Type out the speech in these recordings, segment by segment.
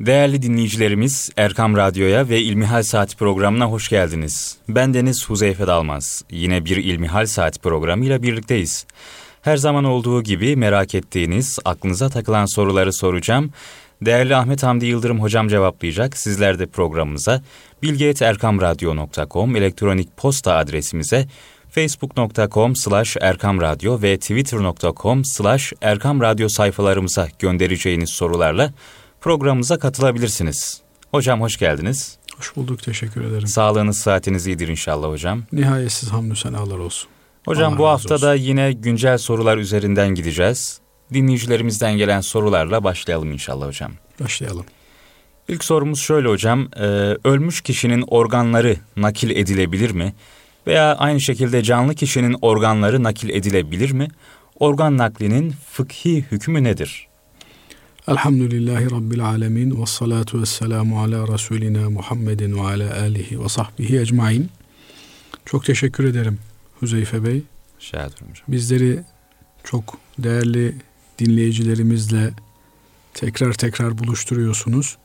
Değerli dinleyicilerimiz Erkam Radyo'ya ve İlmihal Saati programına hoş geldiniz. Ben Deniz Huzeyfe Dalmaz. Yine bir İlmihal Saati programıyla birlikteyiz. Her zaman olduğu gibi merak ettiğiniz, aklınıza takılan soruları soracağım. Değerli Ahmet Hamdi Yıldırım hocam cevaplayacak. Sizler de programımıza bilgeeterkamradyo.com elektronik posta adresimize facebook.com slash erkamradyo ve twitter.com slash erkamradyo sayfalarımıza göndereceğiniz sorularla programımıza katılabilirsiniz. Hocam hoş geldiniz. Hoş bulduk, teşekkür ederim. Sağlığınız, saatiniz iyidir inşallah hocam. Nihayetsiz hamdü senalar olsun. Hocam Allah bu hafta da yine güncel sorular üzerinden gideceğiz. Dinleyicilerimizden gelen sorularla başlayalım inşallah hocam. Başlayalım. İlk sorumuz şöyle hocam. E, ölmüş kişinin organları nakil edilebilir mi? Veya aynı şekilde canlı kişinin organları nakil edilebilir mi? Organ naklinin fıkhi hükmü nedir? Elhamdülillahi Rabbil alemin ve salatu ve selamu ala Resulina Muhammedin ve ala alihi ve sahbihi ecmain. Çok teşekkür ederim Hüzeyfe Bey. Rica hocam. Bizleri çok değerli dinleyicilerimizle tekrar tekrar buluşturuyorsunuz.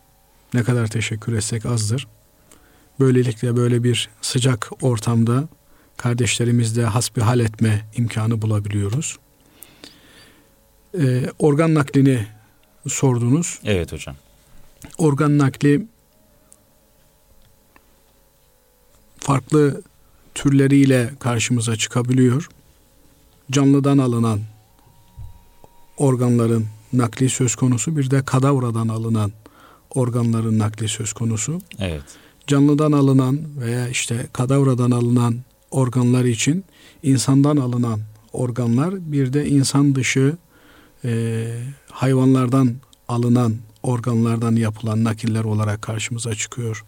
Ne kadar teşekkür etsek azdır. Böylelikle böyle bir sıcak ortamda kardeşlerimizle hasbihal etme imkanı bulabiliyoruz. Ee, organ naklini sordunuz. Evet hocam. Organ nakli farklı türleriyle karşımıza çıkabiliyor. Canlıdan alınan organların nakli söz konusu bir de kadavradan alınan organların nakli söz konusu. Evet. Canlıdan alınan veya işte kadavradan alınan organlar için insandan alınan organlar bir de insan dışı e, hayvanlardan alınan organlardan yapılan nakiller olarak karşımıza çıkıyor.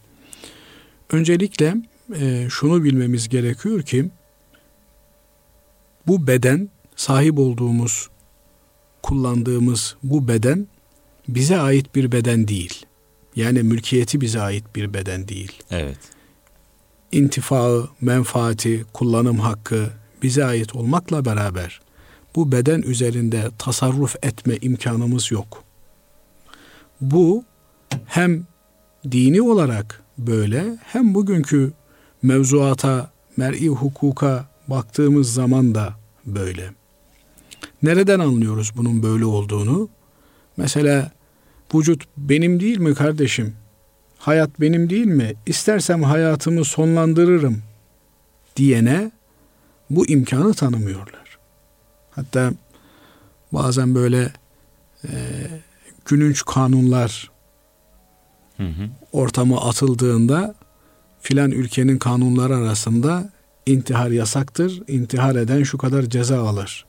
Öncelikle e, şunu bilmemiz gerekiyor ki bu beden sahip olduğumuz kullandığımız bu beden bize ait bir beden değil. Yani mülkiyeti bize ait bir beden değil. Evet. İntifaı, menfaati, kullanım hakkı bize ait olmakla beraber bu beden üzerinde tasarruf etme imkanımız yok. Bu hem dini olarak böyle hem bugünkü mevzuata, mer'i hukuka baktığımız zaman da böyle. Nereden anlıyoruz bunun böyle olduğunu? Mesela vücut benim değil mi kardeşim? Hayat benim değil mi? İstersem hayatımı sonlandırırım diyene bu imkanı tanımıyorlar. Hatta bazen böyle e, gününç kanunlar hı hı. ortama atıldığında filan ülkenin kanunları arasında intihar yasaktır. İntihar eden şu kadar ceza alır.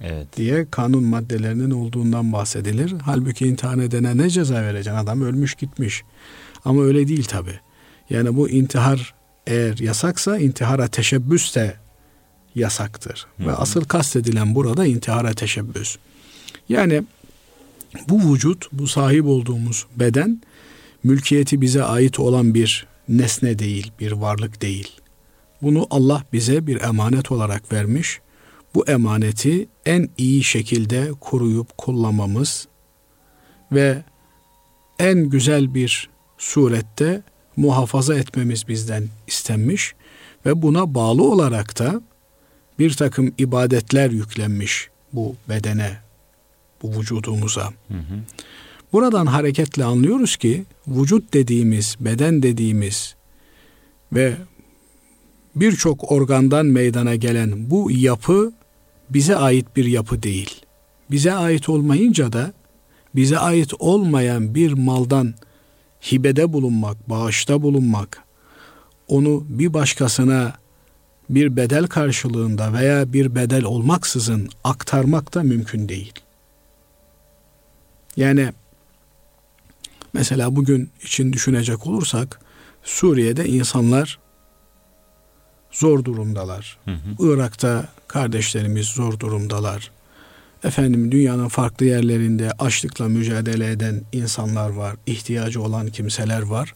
Evet. diye kanun maddelerinin olduğundan bahsedilir. Halbuki intihar edene ne ceza vereceksin? Adam ölmüş gitmiş. Ama öyle değil tabi. Yani bu intihar eğer yasaksa intihara teşebbüs de yasaktır. Hı hı. Ve asıl kastedilen burada intihara teşebbüs. Yani bu vücut, bu sahip olduğumuz beden mülkiyeti bize ait olan bir nesne değil, bir varlık değil. Bunu Allah bize bir emanet olarak vermiş. Bu emaneti en iyi şekilde koruyup kullanmamız ve en güzel bir surette muhafaza etmemiz bizden istenmiş ve buna bağlı olarak da bir takım ibadetler yüklenmiş bu bedene, bu vücudumuza. Hı hı. Buradan hareketle anlıyoruz ki vücut dediğimiz, beden dediğimiz ve birçok organdan meydana gelen bu yapı bize ait bir yapı değil. Bize ait olmayınca da bize ait olmayan bir maldan hibede bulunmak, bağışta bulunmak, onu bir başkasına bir bedel karşılığında veya bir bedel olmaksızın aktarmak da mümkün değil. Yani mesela bugün için düşünecek olursak Suriye'de insanlar zor durumdalar. Hı hı. Irak'ta kardeşlerimiz zor durumdalar. Efendim dünyanın farklı yerlerinde açlıkla mücadele eden insanlar var, ihtiyacı olan kimseler var.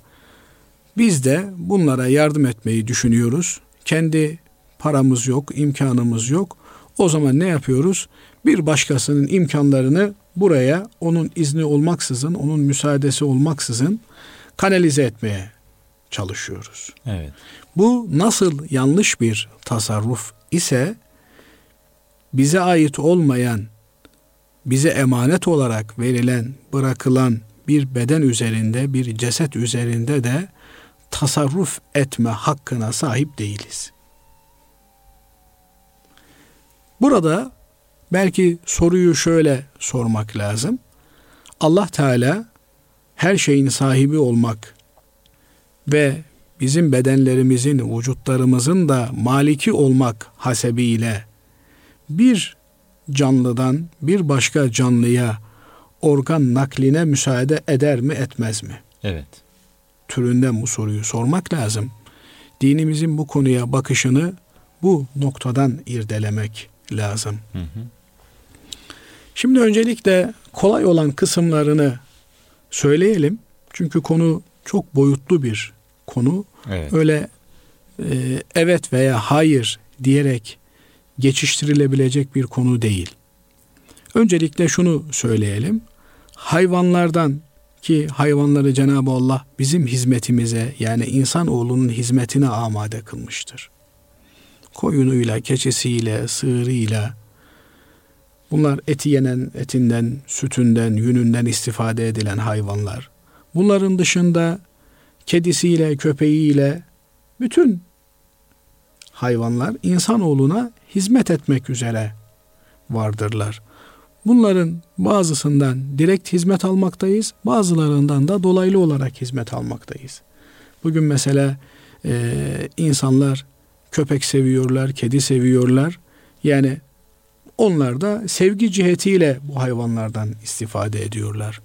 Biz de bunlara yardım etmeyi düşünüyoruz. Kendi paramız yok, imkanımız yok. O zaman ne yapıyoruz? Bir başkasının imkanlarını buraya onun izni olmaksızın, onun müsaadesi olmaksızın kanalize etmeye çalışıyoruz. Evet. Bu nasıl yanlış bir tasarruf ise bize ait olmayan, bize emanet olarak verilen, bırakılan bir beden üzerinde, bir ceset üzerinde de tasarruf etme hakkına sahip değiliz. Burada belki soruyu şöyle sormak lazım. Allah Teala her şeyin sahibi olmak ve bizim bedenlerimizin, vücutlarımızın da maliki olmak hasebiyle bir canlıdan bir başka canlıya organ nakline müsaade eder mi etmez mi? Evet. Türünden bu soruyu sormak lazım. Dinimizin bu konuya bakışını bu noktadan irdelemek lazım. Hı hı. Şimdi öncelikle kolay olan kısımlarını söyleyelim. Çünkü konu çok boyutlu bir konu. Evet. Öyle e, evet veya hayır diyerek geçiştirilebilecek bir konu değil. Öncelikle şunu söyleyelim. Hayvanlardan ki hayvanları Cenab-ı Allah bizim hizmetimize yani insan oğlunun hizmetine amade kılmıştır. Koyunuyla, keçisiyle, sığırıyla bunlar eti yenen etinden, sütünden, yününden istifade edilen hayvanlar. Bunların dışında kedisiyle, köpeğiyle bütün hayvanlar insanoğluna hizmet etmek üzere vardırlar. Bunların bazısından direkt hizmet almaktayız, bazılarından da dolaylı olarak hizmet almaktayız. Bugün mesela e, insanlar köpek seviyorlar, kedi seviyorlar. Yani onlar da sevgi cihetiyle bu hayvanlardan istifade ediyorlar.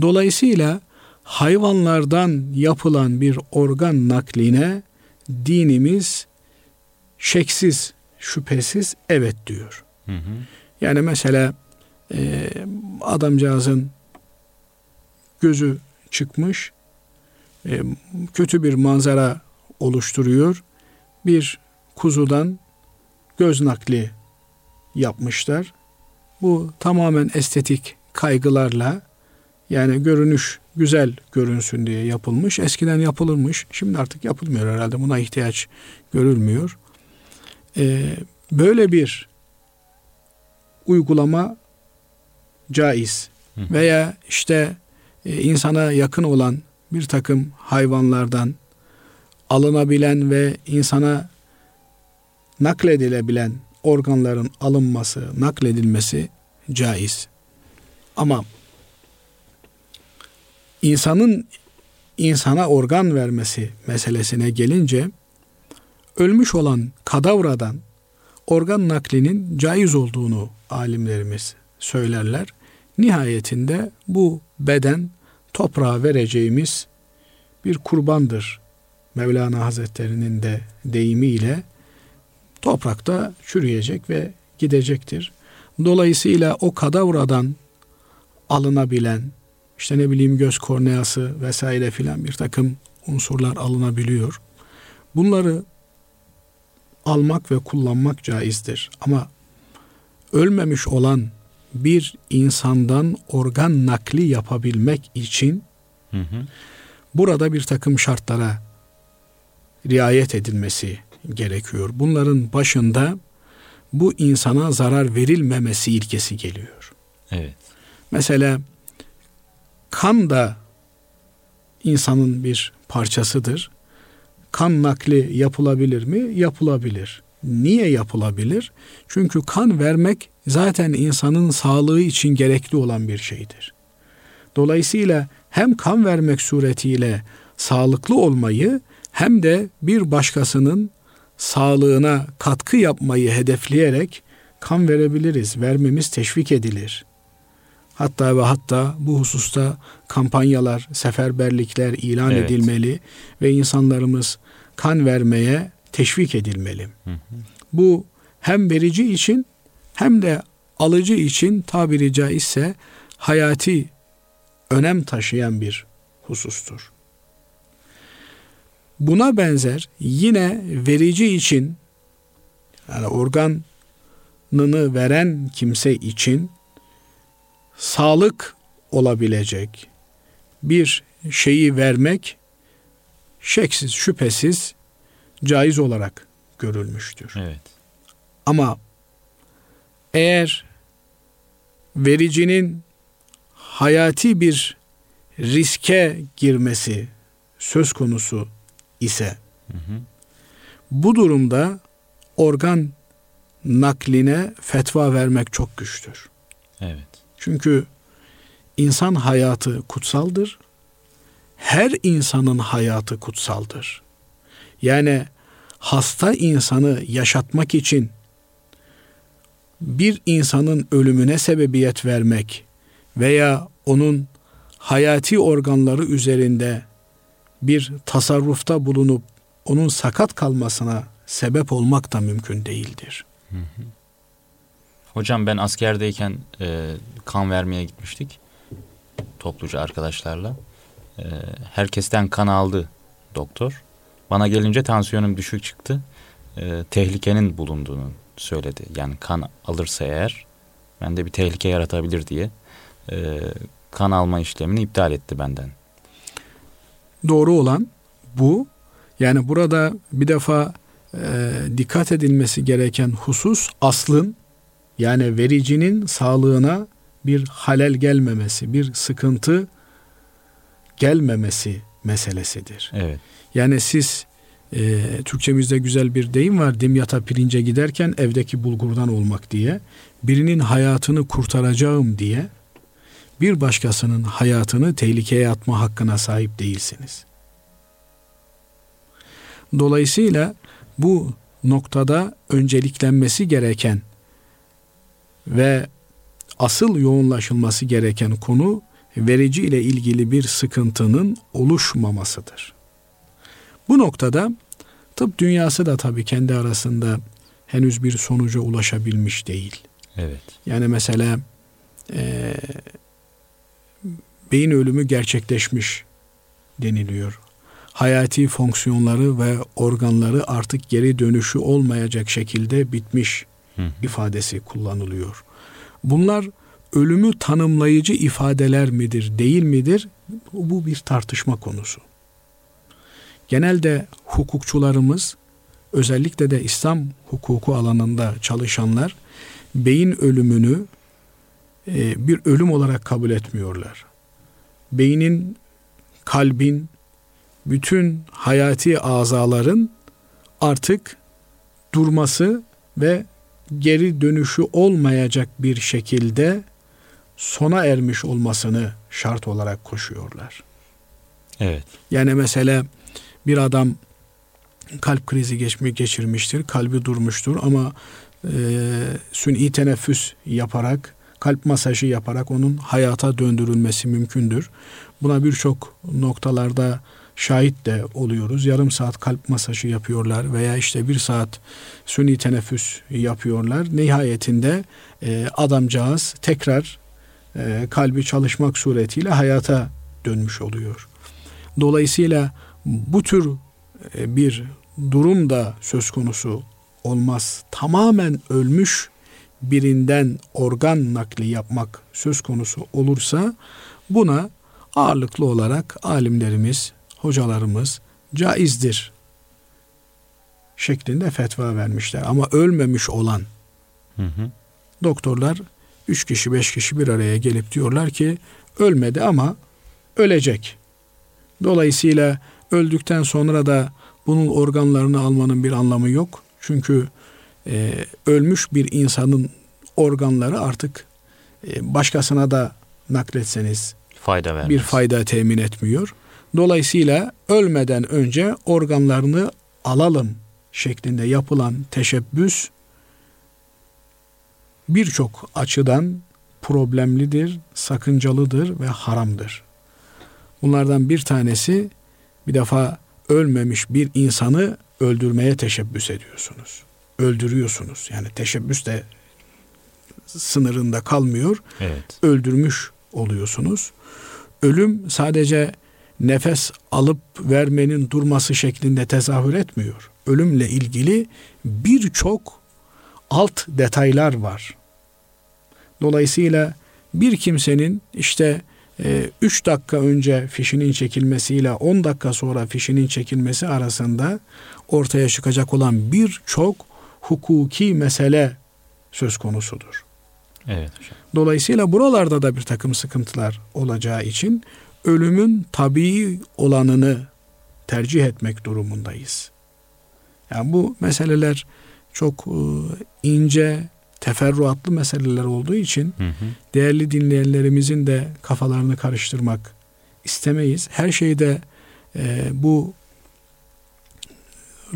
Dolayısıyla hayvanlardan yapılan bir organ nakline dinimiz şeksiz, şüphesiz evet diyor. Hı hı. Yani mesela e, adamcağızın gözü çıkmış, e, kötü bir manzara oluşturuyor. Bir kuzudan göz nakli yapmışlar. Bu tamamen estetik kaygılarla yani görünüş güzel görünsün diye yapılmış. Eskiden yapılırmış. Şimdi artık yapılmıyor herhalde. Buna ihtiyaç görülmüyor. Ee, böyle bir uygulama caiz. Veya işte e, insana yakın olan bir takım hayvanlardan alınabilen ve insana nakledilebilen organların alınması, nakledilmesi caiz. Ama insanın insana organ vermesi meselesine gelince ölmüş olan kadavradan organ naklinin caiz olduğunu alimlerimiz söylerler. Nihayetinde bu beden toprağa vereceğimiz bir kurbandır. Mevlana Hazretleri'nin de deyimiyle toprakta çürüyecek ve gidecektir. Dolayısıyla o kadavradan alınabilen işte ne bileyim göz korneası vesaire filan bir takım unsurlar alınabiliyor. Bunları almak ve kullanmak caizdir. Ama ölmemiş olan bir insandan organ nakli yapabilmek için hı hı. burada bir takım şartlara riayet edilmesi gerekiyor. Bunların başında bu insana zarar verilmemesi ilkesi geliyor. Evet. Mesela kan da insanın bir parçasıdır. Kan nakli yapılabilir mi? Yapılabilir. Niye yapılabilir? Çünkü kan vermek zaten insanın sağlığı için gerekli olan bir şeydir. Dolayısıyla hem kan vermek suretiyle sağlıklı olmayı hem de bir başkasının sağlığına katkı yapmayı hedefleyerek kan verebiliriz. Vermemiz teşvik edilir. Hatta ve hatta bu hususta kampanyalar, seferberlikler ilan evet. edilmeli ve insanlarımız kan vermeye teşvik edilmeli. Hı hı. Bu hem verici için hem de alıcı için tabiri caizse hayati önem taşıyan bir husustur. Buna benzer yine verici için yani organını veren kimse için sağlık olabilecek bir şeyi vermek şeksiz şüphesiz caiz olarak görülmüştür. Evet. Ama eğer vericinin hayati bir riske girmesi söz konusu ise hı hı. bu durumda organ nakline fetva vermek çok güçtür. Evet. Çünkü insan hayatı kutsaldır. Her insanın hayatı kutsaldır. Yani hasta insanı yaşatmak için bir insanın ölümüne sebebiyet vermek veya onun hayati organları üzerinde bir tasarrufta bulunup onun sakat kalmasına sebep olmak da mümkün değildir. Hocam ben askerdeyken e, kan vermeye gitmiştik topluca arkadaşlarla. E, herkesten kan aldı doktor. Bana gelince tansiyonum düşük çıktı. E, tehlikenin bulunduğunu söyledi. Yani kan alırsa eğer bende bir tehlike yaratabilir diye e, kan alma işlemini iptal etti benden. Doğru olan bu. Yani burada bir defa e, dikkat edilmesi gereken husus aslın yani vericinin sağlığına bir halel gelmemesi, bir sıkıntı gelmemesi meselesidir. Evet. Yani siz e, Türkçemizde güzel bir deyim var. Dimyata pirince giderken evdeki bulgurdan olmak diye. Birinin hayatını kurtaracağım diye bir başkasının hayatını tehlikeye atma hakkına sahip değilsiniz. Dolayısıyla bu noktada önceliklenmesi gereken ve asıl yoğunlaşılması gereken konu verici ile ilgili bir sıkıntının oluşmamasıdır. Bu noktada tıp dünyası da tabii kendi arasında henüz bir sonuca ulaşabilmiş değil. Evet. Yani mesela e, beyin ölümü gerçekleşmiş deniliyor. Hayati fonksiyonları ve organları artık geri dönüşü olmayacak şekilde bitmiş hı. ifadesi kullanılıyor. Bunlar ölümü tanımlayıcı ifadeler midir, değil midir? Bu bir tartışma konusu. Genelde hukukçularımız özellikle de İslam hukuku alanında çalışanlar beyin ölümünü e, bir ölüm olarak kabul etmiyorlar. Beynin, kalbin, bütün hayati azaların artık durması ve geri dönüşü olmayacak bir şekilde sona ermiş olmasını şart olarak koşuyorlar. Evet. Yani mesela bir adam kalp krizi geçmiş geçirmiştir, kalbi durmuştur ama e, sün'i teneffüs yaparak, kalp masajı yaparak onun hayata döndürülmesi mümkündür. Buna birçok noktalarda şahit de oluyoruz. Yarım saat kalp masajı yapıyorlar veya işte bir saat suni teneffüs yapıyorlar. Nihayetinde e, adamcağız tekrar e, kalbi çalışmak suretiyle hayata dönmüş oluyor. Dolayısıyla bu tür e, bir durum da söz konusu olmaz. Tamamen ölmüş birinden organ nakli yapmak söz konusu olursa buna ağırlıklı olarak alimlerimiz, hocalarımız caizdir şeklinde fetva vermişler. Ama ölmemiş olan hı hı. doktorlar üç kişi beş kişi bir araya gelip diyorlar ki ölmedi ama ölecek. Dolayısıyla öldükten sonra da bunun organlarını almanın bir anlamı yok. Çünkü e, ölmüş bir insanın organları artık e, başkasına da nakletseniz fayda vermez. bir fayda temin etmiyor. Dolayısıyla ölmeden önce organlarını alalım şeklinde yapılan teşebbüs birçok açıdan problemlidir, sakıncalıdır ve haramdır. Bunlardan bir tanesi bir defa ölmemiş bir insanı öldürmeye teşebbüs ediyorsunuz. Öldürüyorsunuz. Yani teşebbüs de sınırında kalmıyor. Evet. Öldürmüş oluyorsunuz. Ölüm sadece nefes alıp vermenin durması şeklinde tezahür etmiyor. Ölümle ilgili birçok alt detaylar var. Dolayısıyla bir kimsenin işte 3 e, dakika önce fişinin çekilmesiyle 10 dakika sonra fişinin çekilmesi arasında ortaya çıkacak olan birçok hukuki mesele söz konusudur. Evet hocam. Dolayısıyla buralarda da bir takım sıkıntılar olacağı için ölümün tabii olanını tercih etmek durumundayız. Yani bu meseleler çok e, ince, teferruatlı meseleler olduğu için hı hı. değerli dinleyenlerimizin de kafalarını karıştırmak istemeyiz. Her şeyde e, bu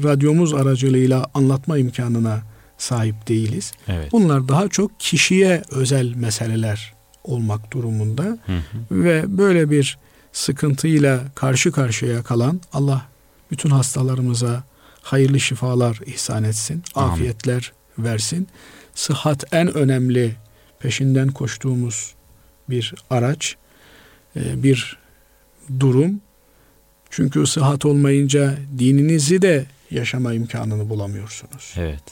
radyomuz aracılığıyla anlatma imkanına sahip değiliz. Evet. Bunlar daha çok kişiye özel meseleler olmak durumunda hı hı. ve böyle bir sıkıntıyla karşı karşıya kalan Allah bütün hastalarımıza hayırlı şifalar ihsan etsin, Amin. afiyetler versin. Sıhhat en önemli peşinden koştuğumuz bir araç, e, bir durum. Çünkü sıhhat olmayınca dininizi de yaşama imkanını bulamıyorsunuz. Evet.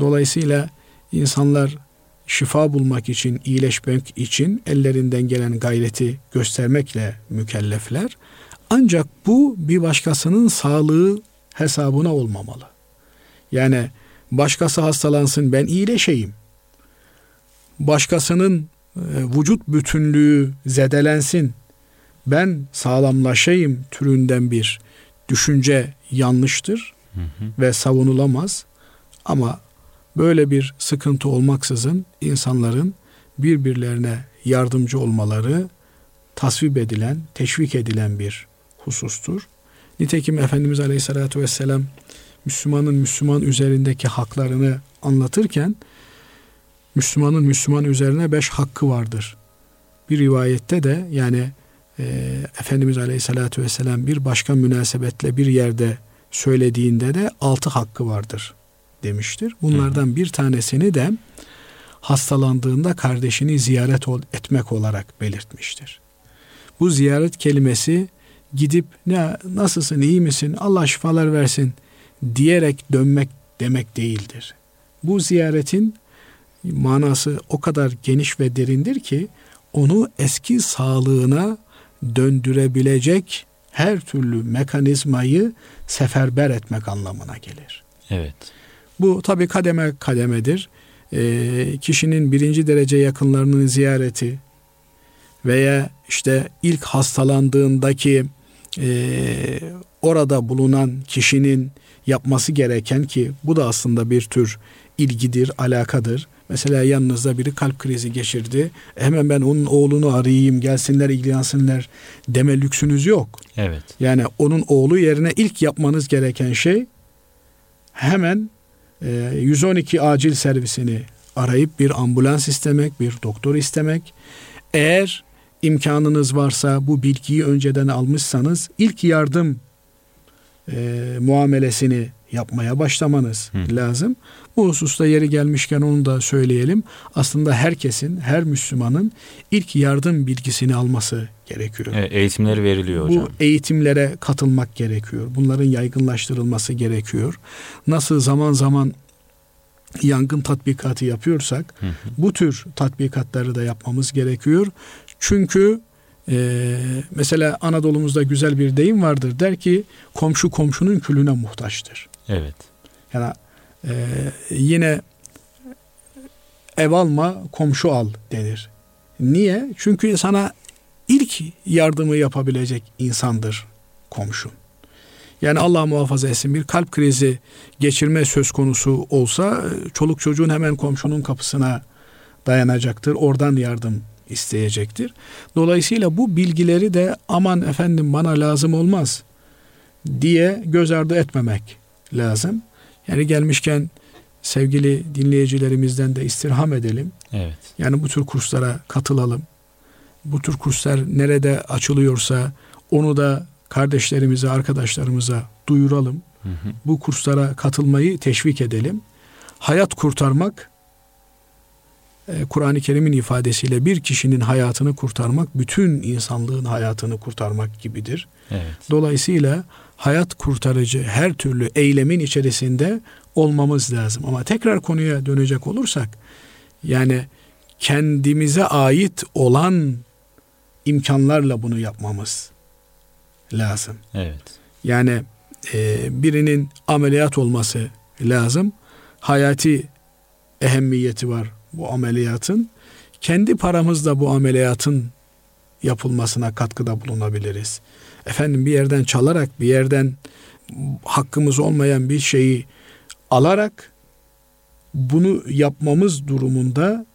Dolayısıyla insanlar şifa bulmak için, iyileşmek için ellerinden gelen gayreti göstermekle mükellefler. Ancak bu bir başkasının sağlığı hesabına olmamalı. Yani başkası hastalansın ben iyileşeyim. Başkasının e, vücut bütünlüğü zedelensin. Ben sağlamlaşayım türünden bir düşünce yanlıştır hı ve savunulamaz. Ama böyle bir sıkıntı olmaksızın insanların birbirlerine yardımcı olmaları tasvip edilen, teşvik edilen bir husustur. Nitekim Efendimiz Aleyhisselatü Vesselam Müslümanın Müslüman üzerindeki haklarını anlatırken Müslümanın Müslüman üzerine beş hakkı vardır. Bir rivayette de yani e, Efendimiz Aleyhisselatü Vesselam bir başka münasebetle bir yerde söylediğinde de altı hakkı vardır demiştir. Bunlardan bir tanesini de hastalandığında kardeşini ziyaret etmek olarak belirtmiştir. Bu ziyaret kelimesi gidip ne nasılsın iyi misin Allah şifalar versin diyerek dönmek demek değildir. Bu ziyaretin manası o kadar geniş ve derindir ki onu eski sağlığına döndürebilecek her türlü mekanizmayı seferber etmek anlamına gelir. Evet. Bu tabi kademe kademedir. E, kişinin birinci derece yakınlarının ziyareti veya işte ilk hastalandığındaki e, orada bulunan kişinin yapması gereken ki bu da aslında bir tür ilgidir, alakadır. Mesela yanınızda biri kalp krizi geçirdi. Hemen ben onun oğlunu arayayım, gelsinler, ilgilensinler deme lüksünüz yok. Evet. Yani onun oğlu yerine ilk yapmanız gereken şey hemen 112 e, acil servisini arayıp bir ambulans istemek, bir doktor istemek. Eğer imkanınız varsa bu bilgiyi önceden almışsanız ilk yardım e, muamelesini yapmaya başlamanız Hı. lazım. Bu hususta yeri gelmişken onu da söyleyelim. Aslında herkesin, her Müslümanın ilk yardım bilgisini alması gerekiyor. Evet, eğitimleri veriliyor hocam. Bu eğitimlere katılmak gerekiyor. Bunların yaygınlaştırılması gerekiyor. Nasıl zaman zaman yangın tatbikatı yapıyorsak hı hı. bu tür tatbikatları da yapmamız gerekiyor. Çünkü e, mesela Anadolu'muzda güzel bir deyim vardır. Der ki komşu komşunun külüne muhtaçtır. Evet. Yani e, yine ev alma komşu al denir. Niye? Çünkü sana ilk yardımı yapabilecek insandır komşun. Yani Allah muhafaza etsin bir kalp krizi geçirme söz konusu olsa çoluk çocuğun hemen komşunun kapısına dayanacaktır. Oradan yardım isteyecektir. Dolayısıyla bu bilgileri de aman efendim bana lazım olmaz diye göz ardı etmemek lazım. Yani gelmişken sevgili dinleyicilerimizden de istirham edelim. Evet. Yani bu tür kurslara katılalım. Bu tür kurslar nerede açılıyorsa onu da kardeşlerimize, arkadaşlarımıza duyuralım. Hı hı. Bu kurslara katılmayı teşvik edelim. Hayat kurtarmak e, Kur'an-ı Kerim'in ifadesiyle bir kişinin hayatını kurtarmak bütün insanlığın hayatını kurtarmak gibidir. Evet. Dolayısıyla hayat kurtarıcı her türlü eylemin içerisinde olmamız lazım. Ama tekrar konuya dönecek olursak yani kendimize ait olan imkanlarla bunu yapmamız lazım. Evet. Yani e, birinin ameliyat olması lazım. Hayati ehemmiyeti var bu ameliyatın. Kendi paramızla bu ameliyatın yapılmasına katkıda bulunabiliriz. Efendim bir yerden çalarak, bir yerden hakkımız olmayan bir şeyi alarak bunu yapmamız durumunda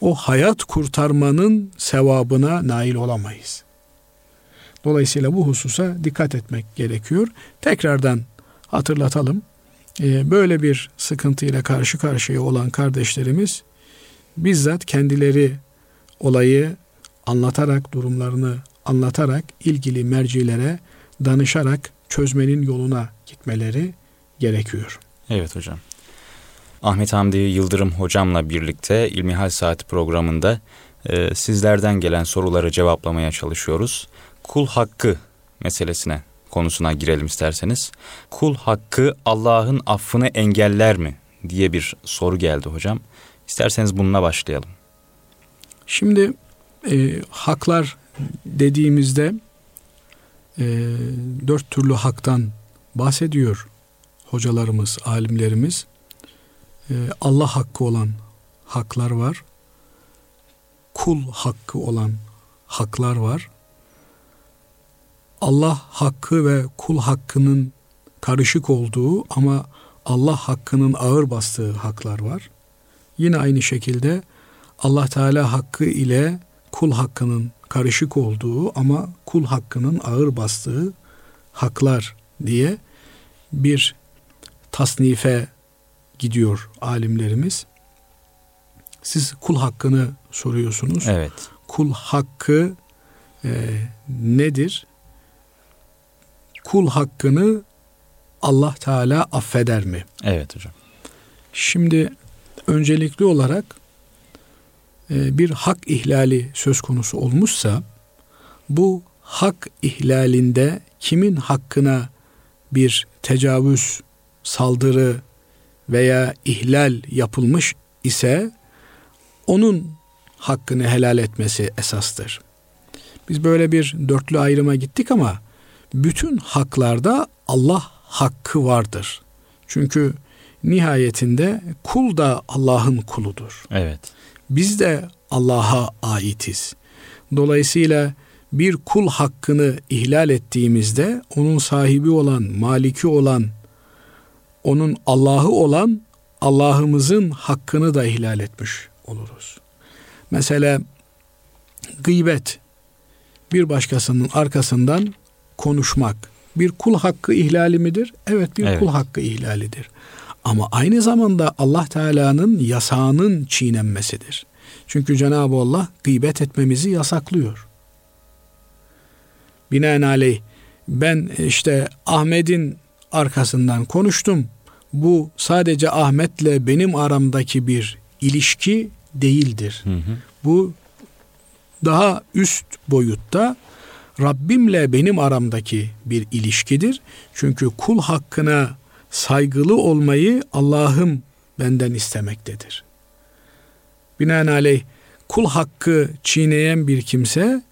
o hayat kurtarmanın sevabına nail olamayız. Dolayısıyla bu hususa dikkat etmek gerekiyor. Tekrardan hatırlatalım. Ee, böyle bir sıkıntıyla karşı karşıya olan kardeşlerimiz bizzat kendileri olayı anlatarak, durumlarını anlatarak ilgili mercilere danışarak çözmenin yoluna gitmeleri gerekiyor. Evet hocam. Ahmet Hamdi Yıldırım hocamla birlikte İlmihal Saati programında e, sizlerden gelen soruları cevaplamaya çalışıyoruz. Kul hakkı meselesine konusuna girelim isterseniz. Kul hakkı Allah'ın affını engeller mi diye bir soru geldi hocam. İsterseniz bununla başlayalım. Şimdi e, haklar dediğimizde e, dört türlü haktan bahsediyor hocalarımız, alimlerimiz. E, Allah hakkı olan haklar var. Kul hakkı olan haklar var. Allah hakkı ve kul hakkının karışık olduğu ama Allah hakkının ağır bastığı haklar var. Yine aynı şekilde Allah Teala hakkı ile kul hakkının karışık olduğu ama kul hakkının ağır bastığı haklar diye bir tasnife gidiyor alimlerimiz. Siz kul hakkını soruyorsunuz. Evet. Kul hakkı e, nedir? Kul hakkını Allah Teala affeder mi? Evet hocam. Şimdi öncelikli olarak bir hak ihlali söz konusu olmuşsa bu hak ihlalinde kimin hakkına bir tecavüz, saldırı veya ihlal yapılmış ise onun hakkını helal etmesi esastır. Biz böyle bir dörtlü ayrıma gittik ama bütün haklarda Allah hakkı vardır. Çünkü nihayetinde kul da Allah'ın kuludur. Evet. Biz de Allah'a aitiz. Dolayısıyla bir kul hakkını ihlal ettiğimizde onun sahibi olan, maliki olan, onun Allah'ı olan Allah'ımızın hakkını da ihlal etmiş oluruz. Mesela gıybet bir başkasının arkasından konuşmak bir kul hakkı ihlali midir? Evet bir evet. kul hakkı ihlalidir. Ama aynı zamanda Allah Teala'nın yasağının çiğnenmesidir. Çünkü Cenab-ı Allah gıybet etmemizi yasaklıyor. Binaenaleyh ben işte Ahmet'in arkasından konuştum. Bu sadece Ahmet'le benim aramdaki bir ilişki değildir. Hı hı. Bu daha üst boyutta Rabbimle benim aramdaki bir ilişkidir. Çünkü kul hakkına saygılı olmayı Allah'ım benden istemektedir. Binaenaleyh kul hakkı çiğneyen bir kimse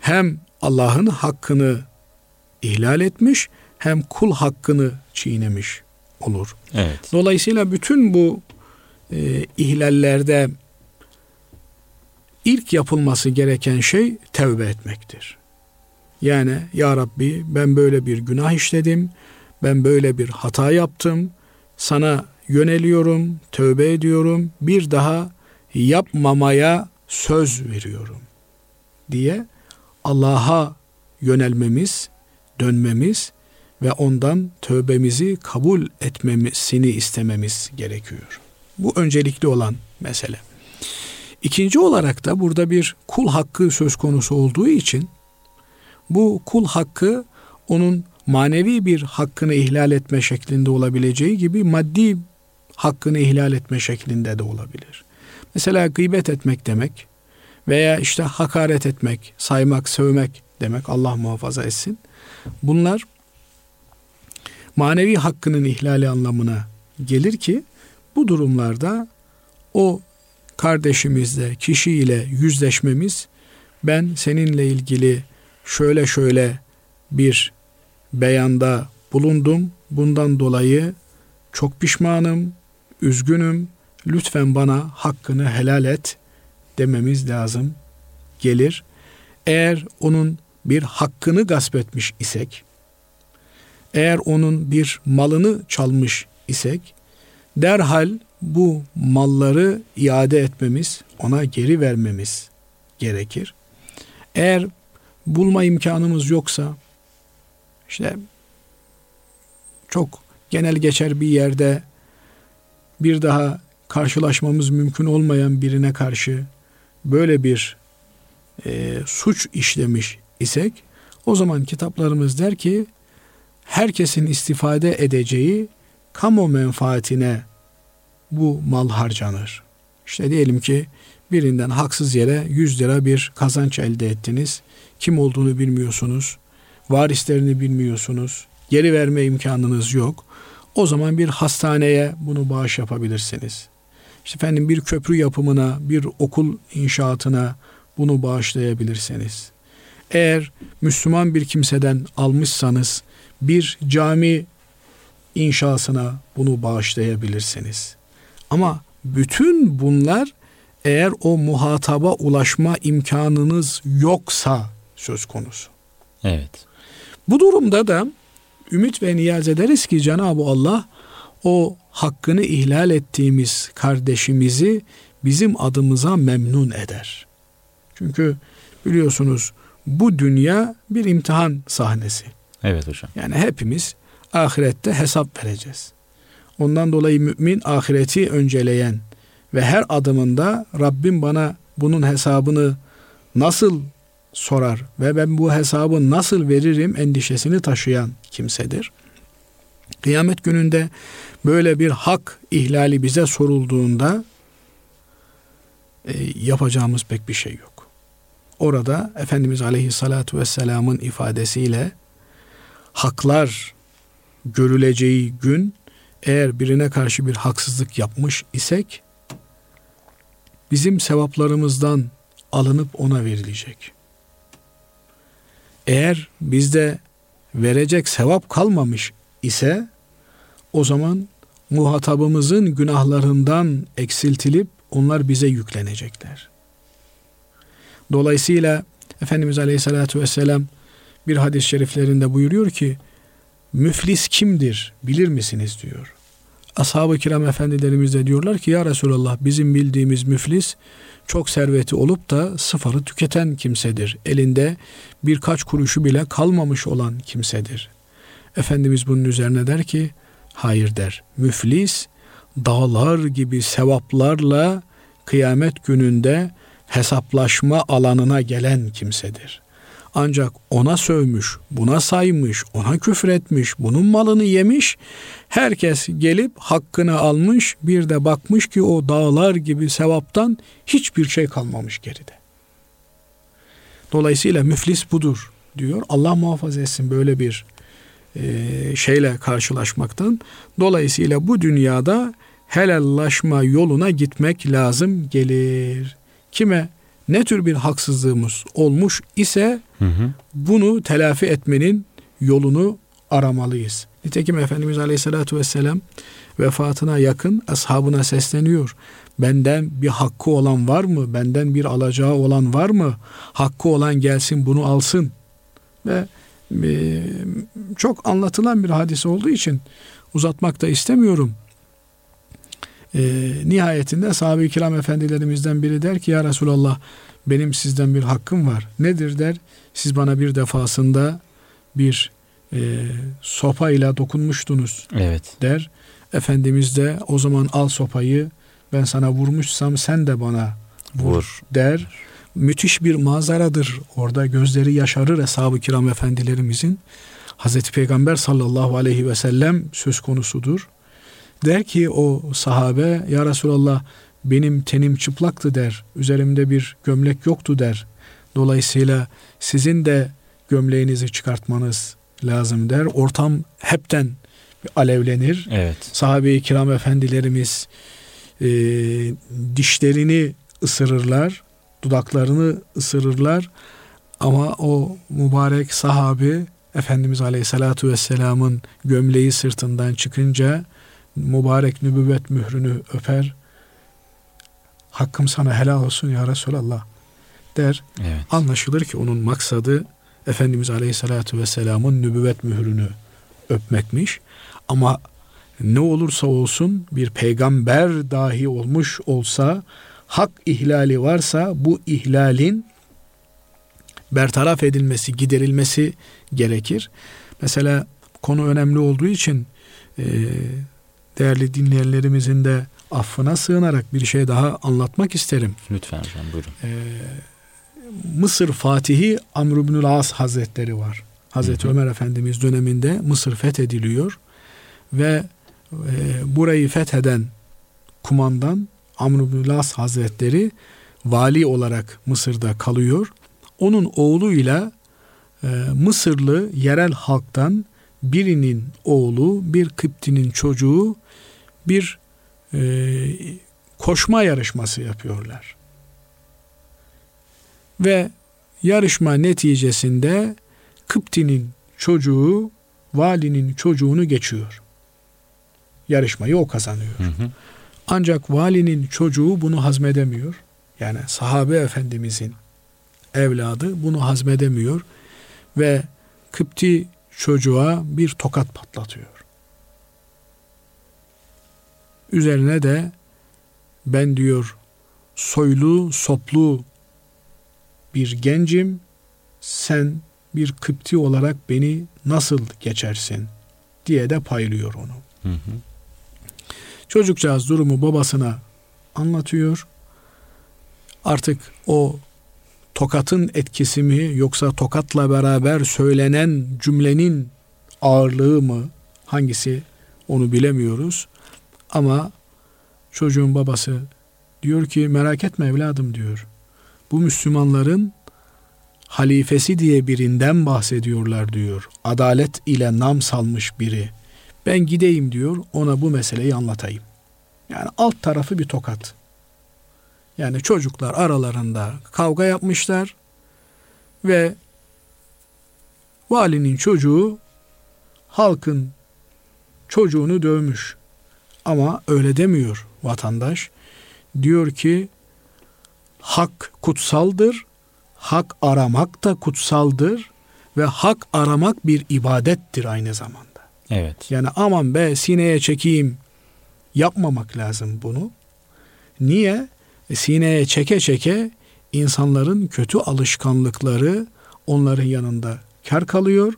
hem Allah'ın hakkını ihlal etmiş hem kul hakkını çiğnemiş olur. Evet. Dolayısıyla bütün bu e, ihlallerde ilk yapılması gereken şey tevbe etmektir. Yani ya Rabbi ben böyle bir günah işledim, ben böyle bir hata yaptım, sana yöneliyorum, tövbe ediyorum, bir daha yapmamaya söz veriyorum diye Allah'a yönelmemiz, dönmemiz ve ondan tövbemizi kabul etmemesini istememiz gerekiyor. Bu öncelikli olan mesele. İkinci olarak da burada bir kul hakkı söz konusu olduğu için bu kul hakkı onun manevi bir hakkını ihlal etme şeklinde olabileceği gibi maddi hakkını ihlal etme şeklinde de olabilir. Mesela gıybet etmek demek veya işte hakaret etmek, saymak, sövmek demek Allah muhafaza etsin. Bunlar manevi hakkının ihlali anlamına gelir ki bu durumlarda o kardeşimizle, kişiyle yüzleşmemiz ben seninle ilgili şöyle şöyle bir beyanda bulundum. Bundan dolayı çok pişmanım, üzgünüm. Lütfen bana hakkını helal et dememiz lazım gelir. Eğer onun bir hakkını gasp etmiş isek, eğer onun bir malını çalmış isek, derhal bu malları iade etmemiz, ona geri vermemiz gerekir. Eğer bulma imkanımız yoksa, işte çok genel geçer bir yerde bir daha karşılaşmamız mümkün olmayan birine karşı böyle bir e, suç işlemiş isek o zaman kitaplarımız der ki herkesin istifade edeceği kamu menfaatine bu mal harcanır. İşte diyelim ki birinden haksız yere 100 lira bir kazanç elde ettiniz. Kim olduğunu bilmiyorsunuz. Varislerini bilmiyorsunuz. Geri verme imkanınız yok. O zaman bir hastaneye bunu bağış yapabilirsiniz. İşte efendim bir köprü yapımına, bir okul inşaatına bunu bağışlayabilirsiniz. Eğer Müslüman bir kimseden almışsanız bir cami inşasına bunu bağışlayabilirsiniz. Ama bütün bunlar eğer o muhataba ulaşma imkanınız yoksa söz konusu. Evet. Bu durumda da ümit ve niyaz ederiz ki Cenab-ı Allah o hakkını ihlal ettiğimiz kardeşimizi bizim adımıza memnun eder. Çünkü biliyorsunuz bu dünya bir imtihan sahnesi. Evet hocam. Yani hepimiz ahirette hesap vereceğiz. Ondan dolayı mümin ahireti önceleyen ve her adımında Rabbim bana bunun hesabını nasıl sorar ve ben bu hesabı nasıl veririm endişesini taşıyan kimsedir. Kıyamet gününde böyle bir hak ihlali bize sorulduğunda e, yapacağımız pek bir şey yok. Orada Efendimiz Aleyhisselatü Vesselam'ın ifadesiyle haklar görüleceği gün eğer birine karşı bir haksızlık yapmış isek bizim sevaplarımızdan alınıp ona verilecek. Eğer bizde verecek sevap kalmamış ise o zaman muhatabımızın günahlarından eksiltilip onlar bize yüklenecekler. Dolayısıyla Efendimiz Aleyhisselatü Vesselam bir hadis-i şeriflerinde buyuruyor ki müflis kimdir bilir misiniz diyor. Ashab-ı kiram efendilerimiz de diyorlar ki ya Resulallah bizim bildiğimiz müflis çok serveti olup da sıfarı tüketen kimsedir. Elinde birkaç kuruşu bile kalmamış olan kimsedir. Efendimiz bunun üzerine der ki hayır der. Müflis dağlar gibi sevaplarla kıyamet gününde hesaplaşma alanına gelen kimsedir. Ancak ona sövmüş, buna saymış, ona küfretmiş, bunun malını yemiş. Herkes gelip hakkını almış, bir de bakmış ki o dağlar gibi sevaptan hiçbir şey kalmamış geride. Dolayısıyla müflis budur diyor. Allah muhafaza etsin böyle bir e, şeyle karşılaşmaktan. Dolayısıyla bu dünyada helallaşma yoluna gitmek lazım gelir. Kime ne tür bir haksızlığımız olmuş ise hı hı. bunu telafi etmenin yolunu aramalıyız. Nitekim Efendimiz Aleyhisselatü Vesselam vefatına yakın ashabına sesleniyor. Benden bir hakkı olan var mı? Benden bir alacağı olan var mı? Hakkı olan gelsin bunu alsın. Ve e, çok anlatılan bir hadise olduğu için uzatmak da istemiyorum. E, nihayetinde sahabe-i kiram efendilerimizden biri der ki ya Resulallah benim sizden bir hakkım var. Nedir der? Siz bana bir defasında bir e, sopayla dokunmuştunuz evet. der. Efendimiz de o zaman al sopayı ben sana vurmuşsam sen de bana vur, vur. der. Müthiş bir manzaradır. Orada gözleri yaşarır Eshab-ı Kiram efendilerimizin. Hazreti Peygamber sallallahu aleyhi ve sellem söz konusudur. Der ki o sahabe ya Resulallah benim tenim çıplaktı der. Üzerimde bir gömlek yoktu der. Dolayısıyla sizin de gömleğinizi çıkartmanız lazım der. Ortam hepten alevlenir. Evet. Sahabe-i kiram efendilerimiz e, dişlerini ısırırlar, dudaklarını ısırırlar. Ama o mübarek sahabi Efendimiz Aleyhisselatü Vesselam'ın gömleği sırtından çıkınca mübarek nübüvvet mührünü öper. Hakkım sana helal olsun ya Resulallah der. Evet. Anlaşılır ki onun maksadı Efendimiz Aleyhisselatü Vesselam'ın nübüvvet mührünü öpmekmiş. Ama ne olursa olsun bir peygamber dahi olmuş olsa hak ihlali varsa bu ihlalin bertaraf edilmesi, giderilmesi gerekir. Mesela konu önemli olduğu için e, değerli dinleyenlerimizin de affına sığınarak bir şey daha anlatmak isterim. Lütfen hocam buyurun. E, Mısır Fatihi Amr ibn As Hazretleri var. Hazreti hı hı. Ömer Efendimiz döneminde Mısır fethediliyor ve e, burayı fetheden kumandan Amr ibn As Hazretleri vali olarak Mısır'da kalıyor. Onun oğluyla e, Mısırlı yerel halktan birinin oğlu, bir Kıpti'nin çocuğu bir e, koşma yarışması yapıyorlar. Ve yarışma neticesinde Kıpti'nin çocuğu valinin çocuğunu geçiyor. Yarışmayı o kazanıyor. Hı hı. Ancak valinin çocuğu bunu hazmedemiyor. Yani sahabe efendimizin evladı bunu hazmedemiyor ve Kıpti çocuğa bir tokat patlatıyor. Üzerine de ben diyor soylu, soplu bir gencim. Sen bir Kıpti olarak beni nasıl geçersin diye de paylıyor onu. Hı hı. Çocukcağız durumu babasına anlatıyor. Artık o tokatın etkisi mi yoksa tokatla beraber söylenen cümlenin ağırlığı mı hangisi onu bilemiyoruz. Ama çocuğun babası diyor ki merak etme evladım diyor. Bu Müslümanların halifesi diye birinden bahsediyorlar diyor. Adalet ile nam salmış biri. Ben gideyim diyor ona bu meseleyi anlatayım. Yani alt tarafı bir tokat. Yani çocuklar aralarında kavga yapmışlar ve valinin çocuğu halkın çocuğunu dövmüş. Ama öyle demiyor vatandaş. Diyor ki hak kutsaldır, hak aramak da kutsaldır ve hak aramak bir ibadettir aynı zamanda. Evet. Yani aman be sineye çekeyim yapmamak lazım bunu. Niye? E, sineye çeke çeke insanların kötü alışkanlıkları onların yanında kar kalıyor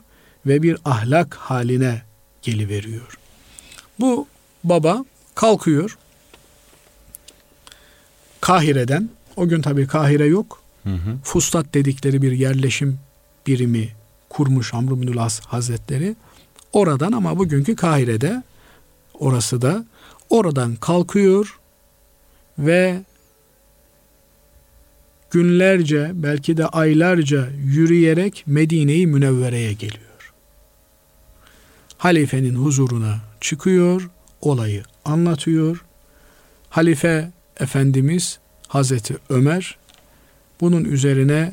ve bir ahlak haline geliveriyor. Bu baba kalkıyor Kahire'den o gün tabii Kahire yok. Hı hı. Fustat dedikleri bir yerleşim birimi kurmuş Amr bin As Hazretleri. Oradan ama bugünkü Kahire'de orası da oradan kalkıyor ve günlerce belki de aylarca yürüyerek Medine-i Münevvere'ye geliyor. Halifenin huzuruna çıkıyor, olayı anlatıyor. Halife Efendimiz Hazreti Ömer bunun üzerine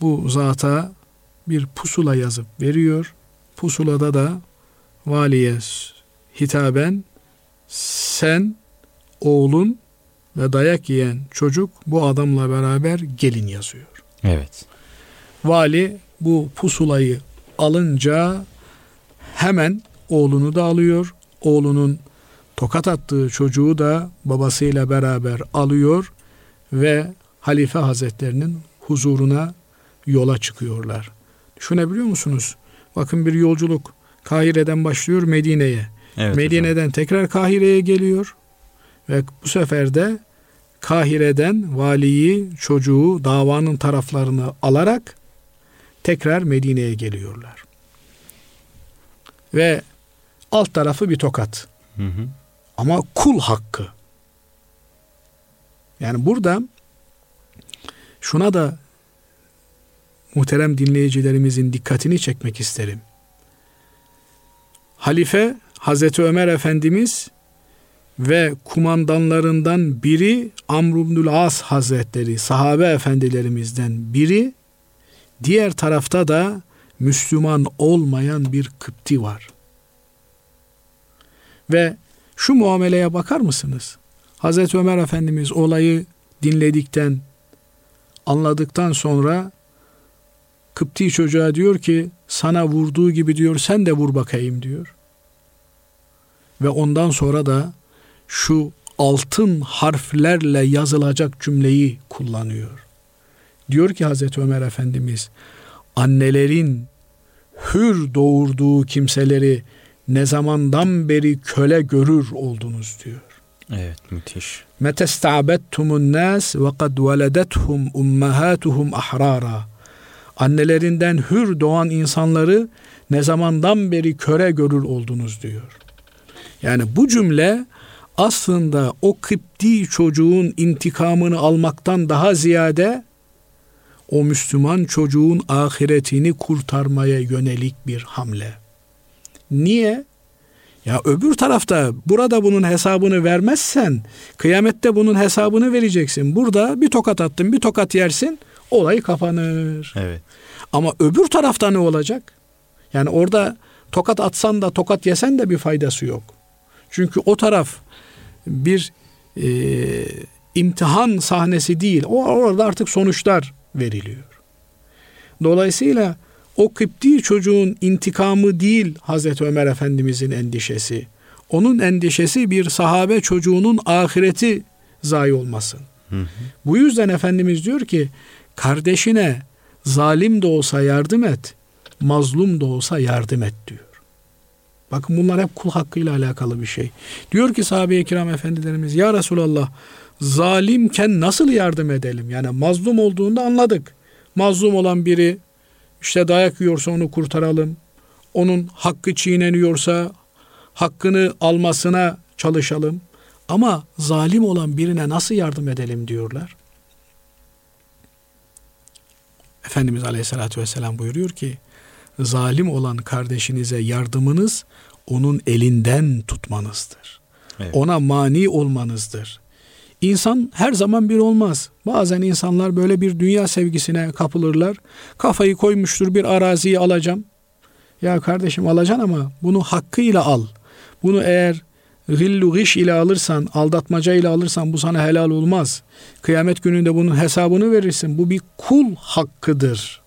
bu zata bir pusula yazıp veriyor. Pusulada da valiye hitaben sen oğlun ve dayak yiyen çocuk bu adamla beraber gelin yazıyor. Evet. Vali bu pusulayı alınca hemen oğlunu da alıyor. Oğlunun tokat attığı çocuğu da babasıyla beraber alıyor ve Halife Hazretlerinin huzuruna yola çıkıyorlar. Düşünebiliyor musunuz? Bakın bir yolculuk Kahire'den başlıyor Medine'ye. Evet, Medine'den hocam. tekrar Kahire'ye geliyor ve bu sefer de Kahire'den valiyi, çocuğu, davanın taraflarını alarak tekrar Medine'ye geliyorlar. Ve alt tarafı bir tokat. Hı hı. Ama kul hakkı. Yani burada şuna da muhterem dinleyicilerimizin dikkatini çekmek isterim. Halife Hazreti Ömer Efendimiz ve kumandanlarından biri Amr As Hazretleri, sahabe efendilerimizden biri, diğer tarafta da Müslüman olmayan bir Kıpti var. Ve şu muameleye bakar mısınız? Hazreti Ömer Efendimiz olayı dinledikten, anladıktan sonra Kıpti çocuğa diyor ki sana vurduğu gibi diyor sen de vur bakayım diyor. Ve ondan sonra da şu altın harflerle yazılacak cümleyi kullanıyor. Diyor ki Hazreti Ömer Efendimiz annelerin hür doğurduğu kimseleri ne zamandan beri köle görür oldunuz diyor. Evet müthiş. Metesta'bettumun nas ve kad veledethum ummahatuhum ahrara. Annelerinden hür doğan insanları ne zamandan beri köre görür oldunuz diyor. Yani bu cümle aslında o Kıpti çocuğun intikamını almaktan daha ziyade o Müslüman çocuğun ahiretini kurtarmaya yönelik bir hamle. Niye? Ya öbür tarafta burada bunun hesabını vermezsen kıyamette bunun hesabını vereceksin. Burada bir tokat attın bir tokat yersin olay kapanır. Evet. Ama öbür tarafta ne olacak? Yani orada tokat atsan da tokat yesen de bir faydası yok. Çünkü o taraf bir e, imtihan sahnesi değil. O orada artık sonuçlar veriliyor. Dolayısıyla o Kıpti çocuğun intikamı değil Hazreti Ömer Efendimizin endişesi. Onun endişesi bir sahabe çocuğunun ahireti zayi olmasın. Hı hı. Bu yüzden Efendimiz diyor ki kardeşine zalim de olsa yardım et, mazlum da olsa yardım et diyor. Bakın bunlar hep kul hakkıyla alakalı bir şey. Diyor ki sahabe-i kiram efendilerimiz ya Resulallah zalimken nasıl yardım edelim? Yani mazlum olduğunda anladık. Mazlum olan biri işte dayak yiyorsa onu kurtaralım. Onun hakkı çiğneniyorsa hakkını almasına çalışalım. Ama zalim olan birine nasıl yardım edelim diyorlar. Efendimiz Aleyhisselatü Vesselam buyuruyor ki zalim olan kardeşinize yardımınız onun elinden tutmanızdır. Evet. Ona mani olmanızdır. İnsan her zaman bir olmaz. Bazen insanlar böyle bir dünya sevgisine kapılırlar. Kafayı koymuştur bir araziyi alacağım. Ya kardeşim alacaksın ama bunu hakkıyla al. Bunu eğer gillu giş ile alırsan, aldatmaca ile alırsan bu sana helal olmaz. Kıyamet gününde bunun hesabını verirsin. Bu bir kul hakkıdır.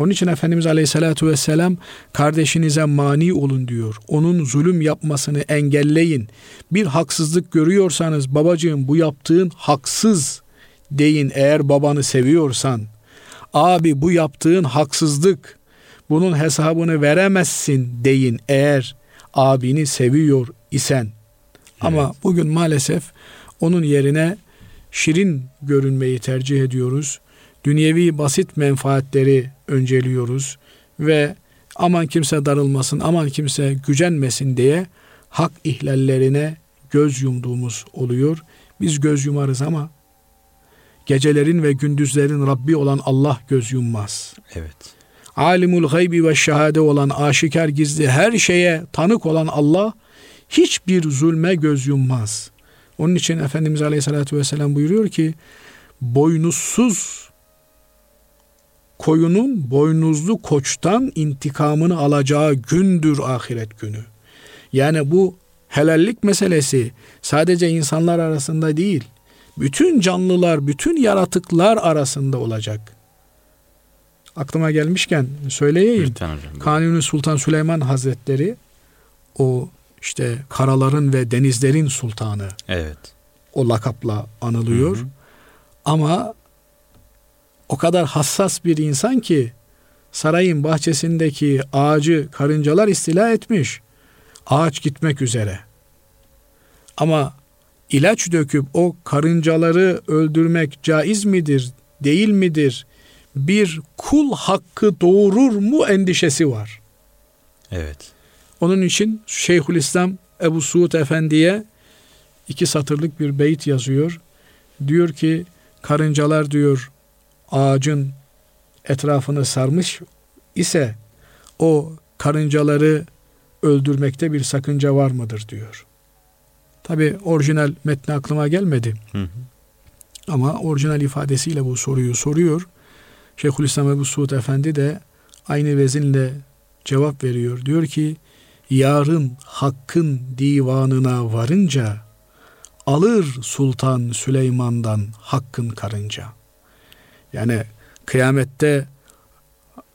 Onun için Efendimiz Aleyhisselatü Vesselam kardeşinize mani olun diyor. Onun zulüm yapmasını engelleyin. Bir haksızlık görüyorsanız babacığım bu yaptığın haksız deyin eğer babanı seviyorsan. Abi bu yaptığın haksızlık. Bunun hesabını veremezsin deyin eğer abini seviyor isen. Evet. Ama bugün maalesef onun yerine şirin görünmeyi tercih ediyoruz. Dünyevi basit menfaatleri önceliyoruz ve aman kimse darılmasın, aman kimse gücenmesin diye hak ihlallerine göz yumduğumuz oluyor. Biz göz yumarız ama gecelerin ve gündüzlerin Rabbi olan Allah göz yummaz. Evet. Alimul gaybi ve şehade olan aşikar gizli her şeye tanık olan Allah hiçbir zulme göz yummaz. Onun için Efendimiz Aleyhisselatü Vesselam buyuruyor ki boynuzsuz koyunun boynuzlu koçtan intikamını alacağı gündür ahiret günü. Yani bu helallik meselesi sadece insanlar arasında değil, bütün canlılar, bütün yaratıklar arasında olacak. Aklıma gelmişken söyleyeyim. Kanuni Sultan Süleyman Hazretleri o işte karaların ve denizlerin sultanı. Evet. O lakapla anılıyor. Hı hı. Ama o kadar hassas bir insan ki sarayın bahçesindeki ağacı karıncalar istila etmiş. Ağaç gitmek üzere. Ama ilaç döküp o karıncaları öldürmek caiz midir, değil midir? Bir kul hakkı doğurur mu endişesi var. Evet. Onun için Şeyhülislam Ebu Suud Efendi'ye iki satırlık bir beyit yazıyor. Diyor ki karıncalar diyor ağacın etrafını sarmış ise o karıncaları öldürmekte bir sakınca var mıdır diyor. Tabi orijinal metni aklıma gelmedi. Hı hı. Ama orijinal ifadesiyle bu soruyu soruyor. Şeyhülislam Ebu Suud Efendi de aynı vezinle cevap veriyor. Diyor ki yarın hakkın divanına varınca alır Sultan Süleyman'dan hakkın karınca. Yani kıyamette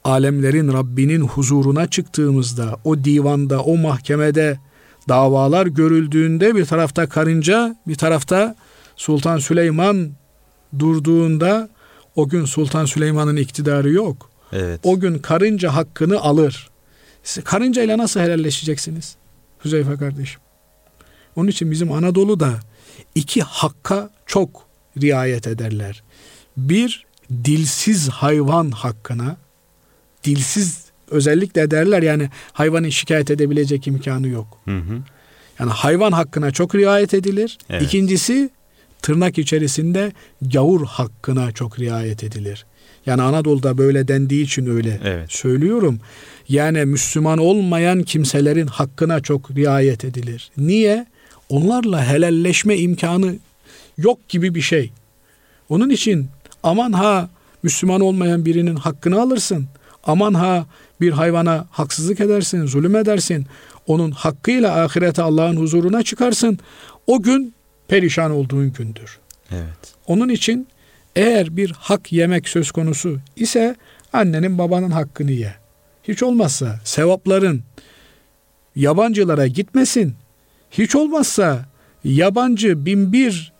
alemlerin Rabbinin huzuruna çıktığımızda o divanda o mahkemede davalar görüldüğünde bir tarafta karınca bir tarafta Sultan Süleyman durduğunda o gün Sultan Süleyman'ın iktidarı yok. Evet. O gün karınca hakkını alır. Siz karınca ile nasıl helalleşeceksiniz? Hüzeyfe kardeşim. Onun için bizim Anadolu'da iki hakka çok riayet ederler. Bir, dilsiz hayvan hakkına, dilsiz özellikle derler yani hayvanın şikayet edebilecek imkanı yok. Hı hı. Yani hayvan hakkına çok riayet edilir. Evet. İkincisi tırnak içerisinde gavur hakkına çok riayet edilir. Yani Anadolu'da böyle dendiği için öyle Evet. söylüyorum. Yani Müslüman olmayan kimselerin hakkına çok riayet edilir. Niye? Onlarla helalleşme imkanı yok gibi bir şey. Onun için aman ha Müslüman olmayan birinin hakkını alırsın. Aman ha bir hayvana haksızlık edersin, zulüm edersin. Onun hakkıyla ahirete Allah'ın huzuruna çıkarsın. O gün perişan olduğun gündür. Evet. Onun için eğer bir hak yemek söz konusu ise annenin babanın hakkını ye. Hiç olmazsa sevapların yabancılara gitmesin. Hiç olmazsa yabancı bin bir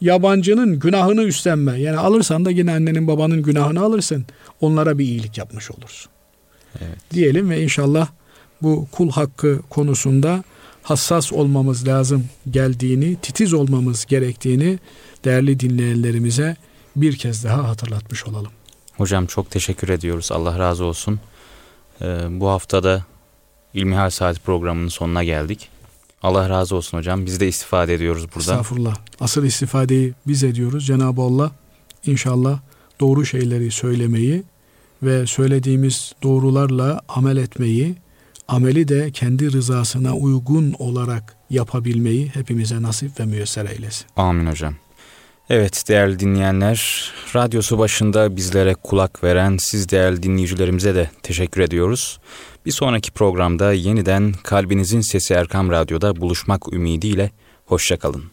yabancının günahını üstlenme. Yani alırsan da yine annenin babanın günahını alırsın. Onlara bir iyilik yapmış olursun. Evet. Diyelim ve inşallah bu kul hakkı konusunda hassas olmamız lazım geldiğini, titiz olmamız gerektiğini değerli dinleyenlerimize bir kez daha hatırlatmış olalım. Hocam çok teşekkür ediyoruz. Allah razı olsun. Ee, bu haftada İlmihal Saat programının sonuna geldik. Allah razı olsun hocam. Biz de istifade ediyoruz burada. Estağfurullah. Asıl istifadeyi biz ediyoruz. Cenab-ı Allah inşallah doğru şeyleri söylemeyi ve söylediğimiz doğrularla amel etmeyi, ameli de kendi rızasına uygun olarak yapabilmeyi hepimize nasip ve müyesser eylesin. Amin hocam. Evet değerli dinleyenler, radyosu başında bizlere kulak veren siz değerli dinleyicilerimize de teşekkür ediyoruz. Bir sonraki programda yeniden Kalbinizin Sesi Erkam Radyo'da buluşmak ümidiyle hoşçakalın.